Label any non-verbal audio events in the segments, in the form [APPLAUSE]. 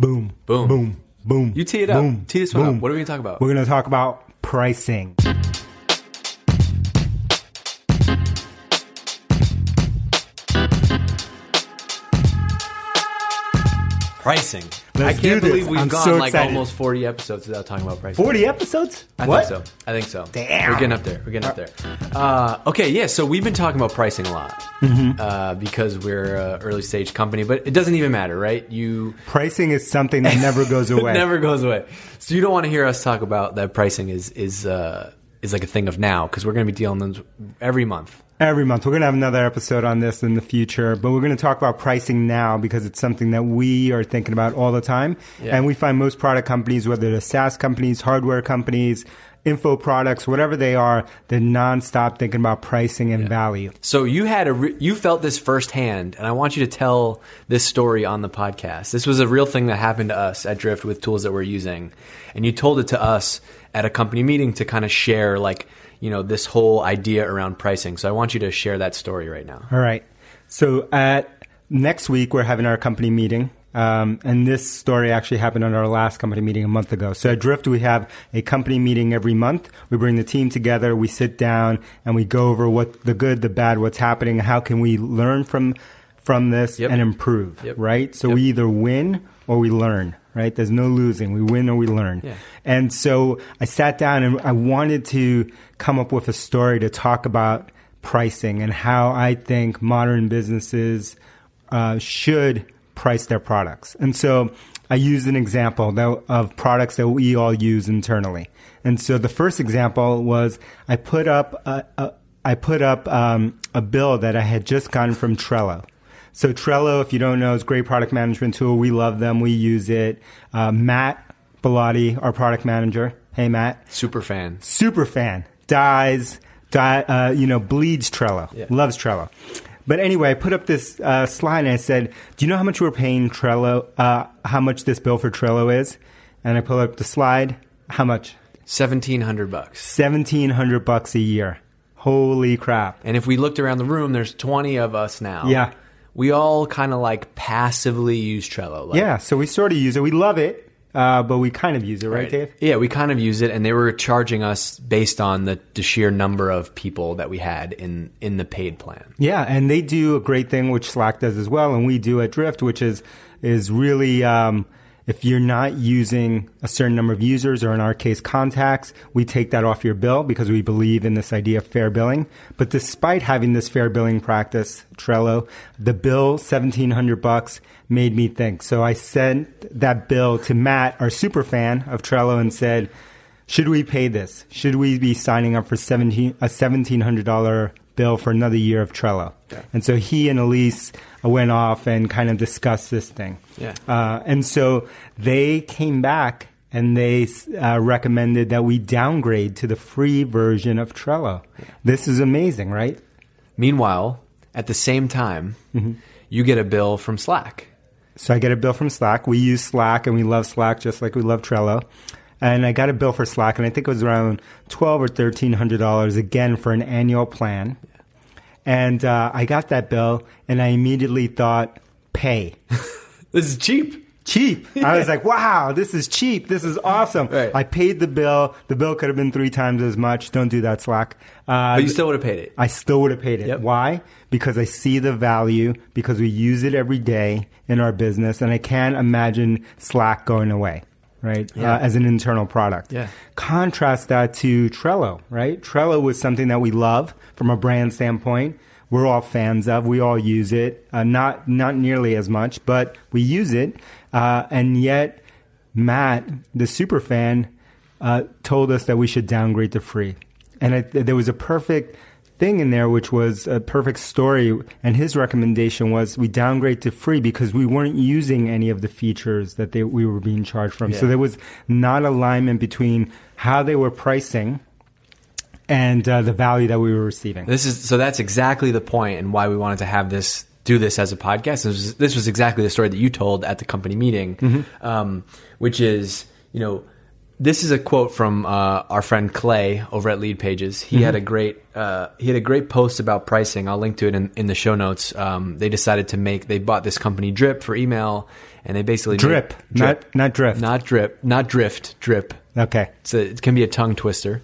Boom. Boom. Boom. Boom. You tee it up. Boom. Tee this one boom. up. What are we going to talk about? We're going to talk about pricing. Pricing. Let's I can't believe we've I'm gone so like excited. almost 40 episodes without talking about pricing. 40 episodes? I what? think so. I think so. Damn. We're getting up there. We're getting up there. Uh, okay, yeah. So we've been talking about pricing a lot Mm-hmm. uh, because we're an early stage company, but it doesn't even matter, right? You Pricing is something that never goes [LAUGHS] away. never goes away. So you don't want to hear us talk about that pricing is is uh, is like a thing of now because we're going to be dealing with every month. Every month. We're going to have another episode on this in the future, but we're going to talk about pricing now because it's something that we are thinking about all the time. Yeah. And we find most product companies, whether they're SaaS companies, hardware companies, info products, whatever they are, they're nonstop thinking about pricing and value. So you had a re- you felt this firsthand, and I want you to tell this story on the podcast. This was a real thing that happened to us at Drift with tools that we're using, and you told it to us at a company meeting to kind of share like you know this whole idea around pricing. So I want you to share that story right now. All right. So at next week, we're having our company meeting. Um, and this story actually happened on our last company meeting a month ago. So at Drift, we have a company meeting every month. We bring the team together, we sit down, and we go over what the good, the bad, what's happening, how can we learn from from this Yep. and improve, Yep. right? So Yep. we either win or we learn, right? There's no losing. We win or we learn. Yeah. And so I sat down and I wanted to come up with a story to talk about pricing and how I think modern businesses uh, should price their products. And so I used an example that, of products that we all use internally. And so the first example was I put up a, a, I put up um, a bill that I had just gotten from Trello. So Trello, if you don't know, is a great product management tool. We love them. We use it. Uh, Matt Bilotti, our product manager. Hey, Matt Super fan. super fan, dies, die, uh, you know, bleeds Trello, Yeah. loves Trello. But anyway, I put up this uh, slide and I said, "Do you know how much we're paying Trello? Uh, how much this bill for Trello is?" And I pull up the slide. How much? Seventeen hundred bucks. Seventeen hundred bucks a year. Holy crap! And if we looked around the room, there's 20 of us now. Yeah. We all kind of like passively use Trello. Like, Yeah, so we sort of use it. We love it, uh, but we kind of use it, right, Dave? Yeah, we kind of use it, and they were charging us based on the, the sheer number of people that we had in in the paid plan. Yeah, and they do a great thing which Slack does as well, and we do at Drift, which is is really um, if you're not using a certain number of users, or in our case, contacts, we take that off your bill because we believe in this idea of fair billing. But despite having this fair billing practice, Trello, the bill seventeen hundred bucks made me think. So I sent that bill to Matt, our super fan of Trello, and said. Should we pay this? Should we be signing up for 17, a $1,700 bill for another year of Trello? And so he and Elise went off and kind of discussed this thing. Yeah. Uh, and so they came back and they uh, recommended that we downgrade to the free version of Trello. This is amazing, right? Meanwhile, at the same time, Mm-hmm. you get a bill from Slack. So I get a bill from Slack. We use Slack and we love Slack just like we love Trello. And I got a bill for Slack, and I think it was around twelve or thirteen hundred dollars again for an annual plan. And uh, I got that bill, and I immediately thought, pay. [LAUGHS] This is cheap. cheap. I was [LAUGHS] like, wow, this is cheap. This is awesome. Right. I paid the bill. The bill could have been three times as much. Don't do that, Slack. Uh, But you still would have paid it. I still would have paid it. Yep. Why? Because I see the value, because we use it every day in our business, and I can't imagine Slack going away, right? Yeah. Uh, as an internal product. Yeah. Contrast that to Trello, right? Trello was something that we love from a brand standpoint. We're all fans of. We all use it. Uh, not not nearly as much, but we use it. Uh, and yet, Matt, the super fan, uh, told us that we should downgrade to free. And I, there was a perfect thing in there, which was a perfect story. And his recommendation was we downgrade to free because we weren't using any of the features that they, we were being charged from. So there was not alignment between how they were pricing and uh, the value that we were receiving. This is so that's exactly the point and why we wanted to have this do this as a podcast. This was, this was exactly the story that you told at the company meeting, Mm-hmm. um, which is you know this is a quote from uh, our friend Clay over at Lead Pages. He had a great uh, he had a great post about pricing. I'll link to it in, in the show notes. Um, they decided to make they bought this company Drip for email, and they basically made- Drip, not not drift. not drip, not drift, drip. okay. A, it can be a tongue twister.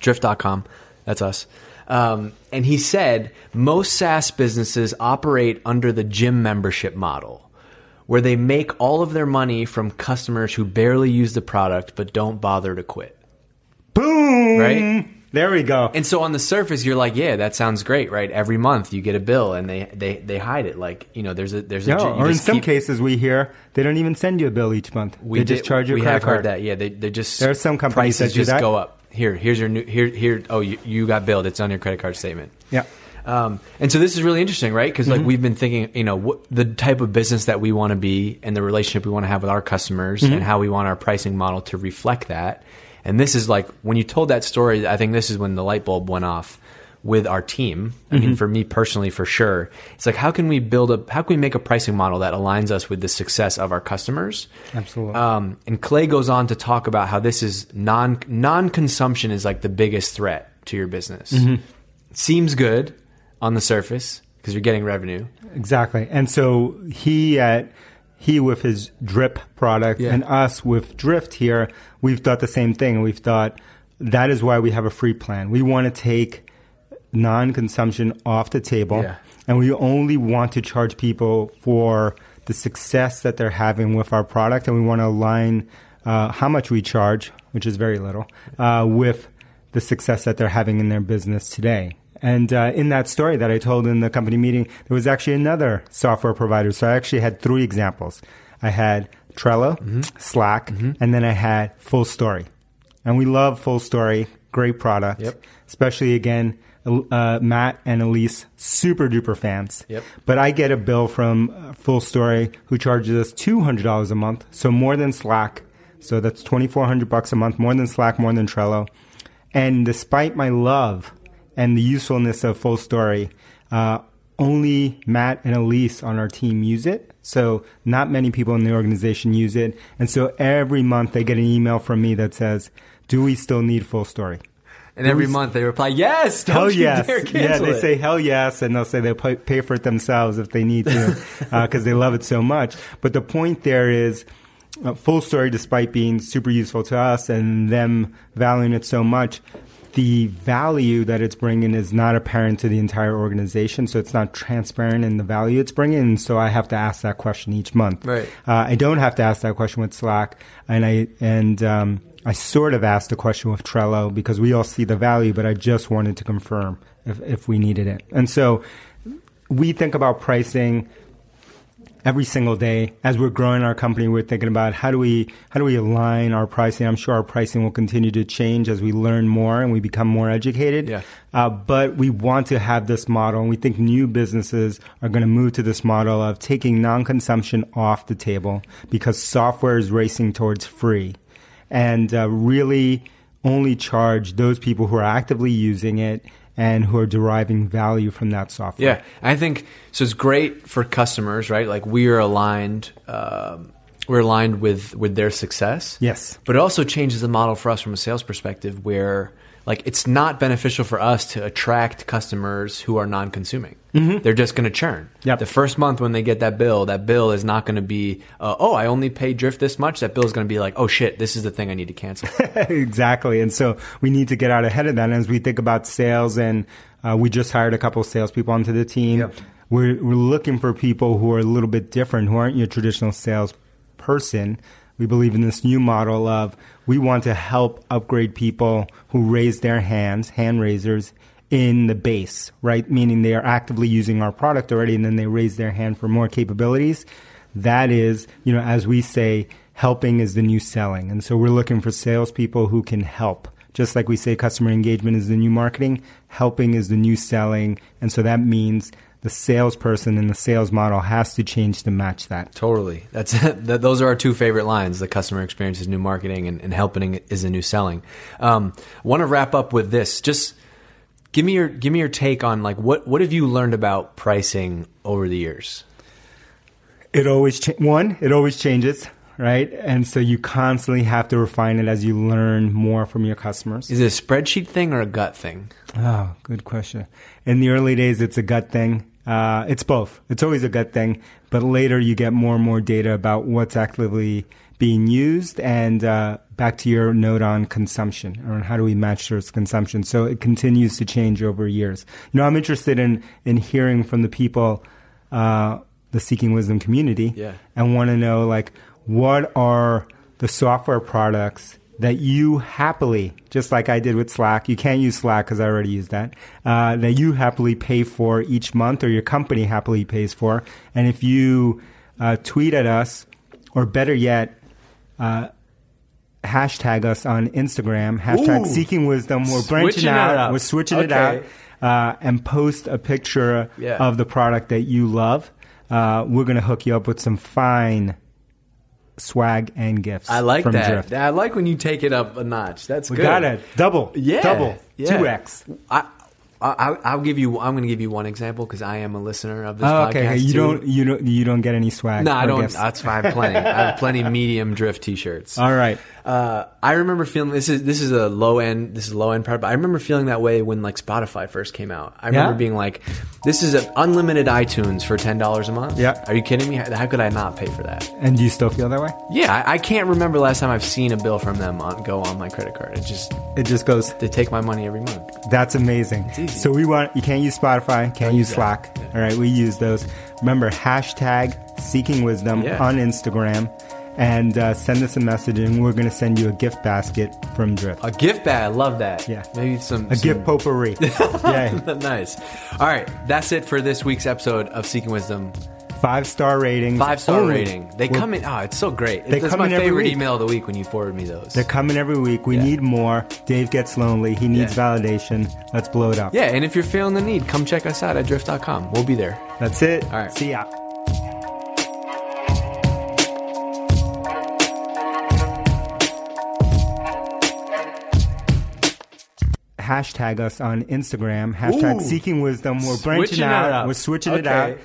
Drift.com. That's us. Um, and he said most SaaS businesses operate under the gym membership model, where they make all of their money from customers who barely use the product but don't bother to quit. Boom. Right? There we go. And so on the surface, you're like, yeah, that sounds great, right? Every month you get a bill, and they they, they hide it. Like you know, there's a there's a no, you or in some keep- cases, we hear they don't even send you a bill each month. we they just charge your we credit have card. heard that. Yeah, they they just There are some companies prices that do just that. go up. Here, here's your new here here. Oh, you, you got billed. It's on your credit card statement. Yeah. Um, and so this is really interesting, right? Because Mm-hmm. like we've been thinking, you know, what, the type of business that we want to be and the relationship we want to have with our customers Mm-hmm. and how we want our pricing model to reflect that. And this is like when you told that story, I think this is when the light bulb went off with our team. I Mm-hmm. mean, for me personally, for sure, it's like how can we build a how can we make a pricing model that aligns us with the success of our customers? Absolutely. Um, and Clay goes on to talk about how this is non non consumption is like the biggest threat to your business. Mm-hmm. Seems good on the surface because you're getting revenue. Exactly. And so he at he with his drip product Yeah. and us with drift here, we've thought the same thing. We've thought that is why we have a free plan. We want to take non-consumption off the table Yeah. and we only want to charge people for the success that they're having with our product and we want to align uh, how much we charge, which is very little, uh, with the success that they're having in their business today. And uh, in that story that I told in the company meeting, there was actually another software provider. So I actually had three examples. I had Trello, Mm-hmm. Slack, and then I had Full Story. And we love Full Story, great product. Yep. Especially again, uh, Matt and Elise, super duper fans. Yep. But I get a bill from uh, Full Story who charges us two hundred dollars a month, so more than Slack. So that's twenty four hundred bucks a month, more than Slack, more than Trello. And despite my love and the usefulness of Full Story, uh, only Matt and Elise on our team use it. So not many people in the organization use it. And so every month they get an email from me that says, "Do we still need Full Story?" And every month they reply, "Yes, don't Hell you yes. dare Yeah, they it." say hell yes, and they'll say they'll pay, pay for it themselves if they need to, [LAUGHS] because they love it so much. But the point there is, uh, full story, despite being super useful to us and them valuing it so much, the value that it's bringing is not apparent to the entire organization. So it's not transparent in the value it's bringing. And so I have to ask that question each month. Right. Uh, I don't have to ask that question with Slack, and I and um, I sort of asked the question with Trello because we all see the value, but I just wanted to confirm if, if we needed it. And so we think about pricing every single day as we're growing our company we're thinking about how do we how do we align our pricing? I'm sure our pricing will continue to change as we learn more and we become more educated. Yeah. uh, but we want to have this model and we think new businesses are going to move to this model of taking non-consumption off the table because software is racing towards free. And uh, really only charge those people who are actively using it and who are deriving value from that software Yeah, I think so. It's great for customers, right? Like we are aligned. Um, we're aligned with with their success. Yes. but it also changes the model for us from a sales perspective, where like it's not beneficial for us to attract customers who are non-consuming. They're just going to churn. Mm-hmm. Yep. The first month when they get that bill, that bill is not going to be, uh, oh, I only pay Drift this much. That bill is going to be like, oh shit, this is the thing I need to cancel. [LAUGHS] exactly. And so we need to get out ahead of that. And as we think about sales, and uh, we just hired a couple of salespeople onto the team, Yep. we're, we're looking for people who are a little bit different, who aren't your traditional sales person. We believe in this new model of we want to help upgrade people who raise their hands, hand raisers, in the base, right? Meaning they are actively using our product already and then they raise their hand for more capabilities. That is, you know, as we say, helping is the new selling. And so we're looking for salespeople who can help. Just like we say customer engagement is the new marketing, helping is the new selling. And so that means the salesperson and the sales model has to change to match that. Totally. That's [LAUGHS] that, those are our two favorite lines. The customer experience is new marketing, and, and helping is a new selling. Um, Want to wrap up with this. Just give me your give me your take on like what what have you learned about pricing over the years? It always cha- one. It always changes. right? And so you constantly have to refine it as you learn more from your customers. Is it a spreadsheet thing or a gut thing? Oh, good question. In the early days, it's a gut thing. Uh, it's both. It's always a gut thing, but later you get more and more data about what's actively being used and uh, back to your note on consumption or on how do we match towards consumption. So it continues to change over years. You know, I'm interested in, in hearing from the people, uh, the Seeking Wisdom community Yeah. and want to know like what are the software products that you happily, just like I did with Slack, you can't use Slack because I already used that, uh, that you happily pay for each month or your company happily pays for. And if you uh, tweet at us, or better yet, uh, hashtag us on Instagram, hashtag Ooh. Seeking Wisdom. We're branching Switching out. We're switching it out. Uh, and post a picture Yeah. of the product that you love. Uh, we're going to hook you up with some fine swag and gifts. I like that. Drift. I like when you take it up a notch. That's We good. got it. Double. Yeah, Double. yeah. 2x. I, I, I'll give you. I'm going to give you one example because I am a listener of this Oh, podcast. okay. You too. don't, you don't, you don't get any swag. No, I don't. gifts. That's fine. Plenty. I have plenty [LAUGHS] medium drift T-shirts. All right. Uh, I remember feeling this is this is a low end this is low end product, but I remember feeling that way when like Spotify first came out. I remember Yeah? being like, "This is unlimited iTunes for ten dollars a month." Yeah. are you kidding me? How, how could I not pay for that? And do you still feel that way? Yeah, I, I can't remember last time I've seen a bill from them on, go on my credit card. It just It just goes. they take my money every month. That's amazing. So we want you can't use Spotify, can't use use. Slack. Yeah. All right, we use those. Remember hashtag Seeking Wisdom Yeah. on Instagram, and uh, send us a message, and we're going to send you a gift basket from Drift, A gift bag, I love that. Yeah. maybe some a some- gift potpourri. [LAUGHS] yeah, [LAUGHS] nice. All right, that's it for this week's episode of Seeking Wisdom. five star ratings. Five star only. rating. They We're- come in. Oh, it's so great. They That's come my in every favorite week. email of the week when you forward me those. They're coming every week. We Yeah. need more. Dave gets lonely. He needs Yeah. validation. Let's blow it up. yeah, and if you're feeling the need, come check us out at drift.com. We'll be there. That's it. All right. See ya. Hashtag us on Instagram. Hashtag Ooh. Seeking Wisdom. We're branching out. We're switching it out.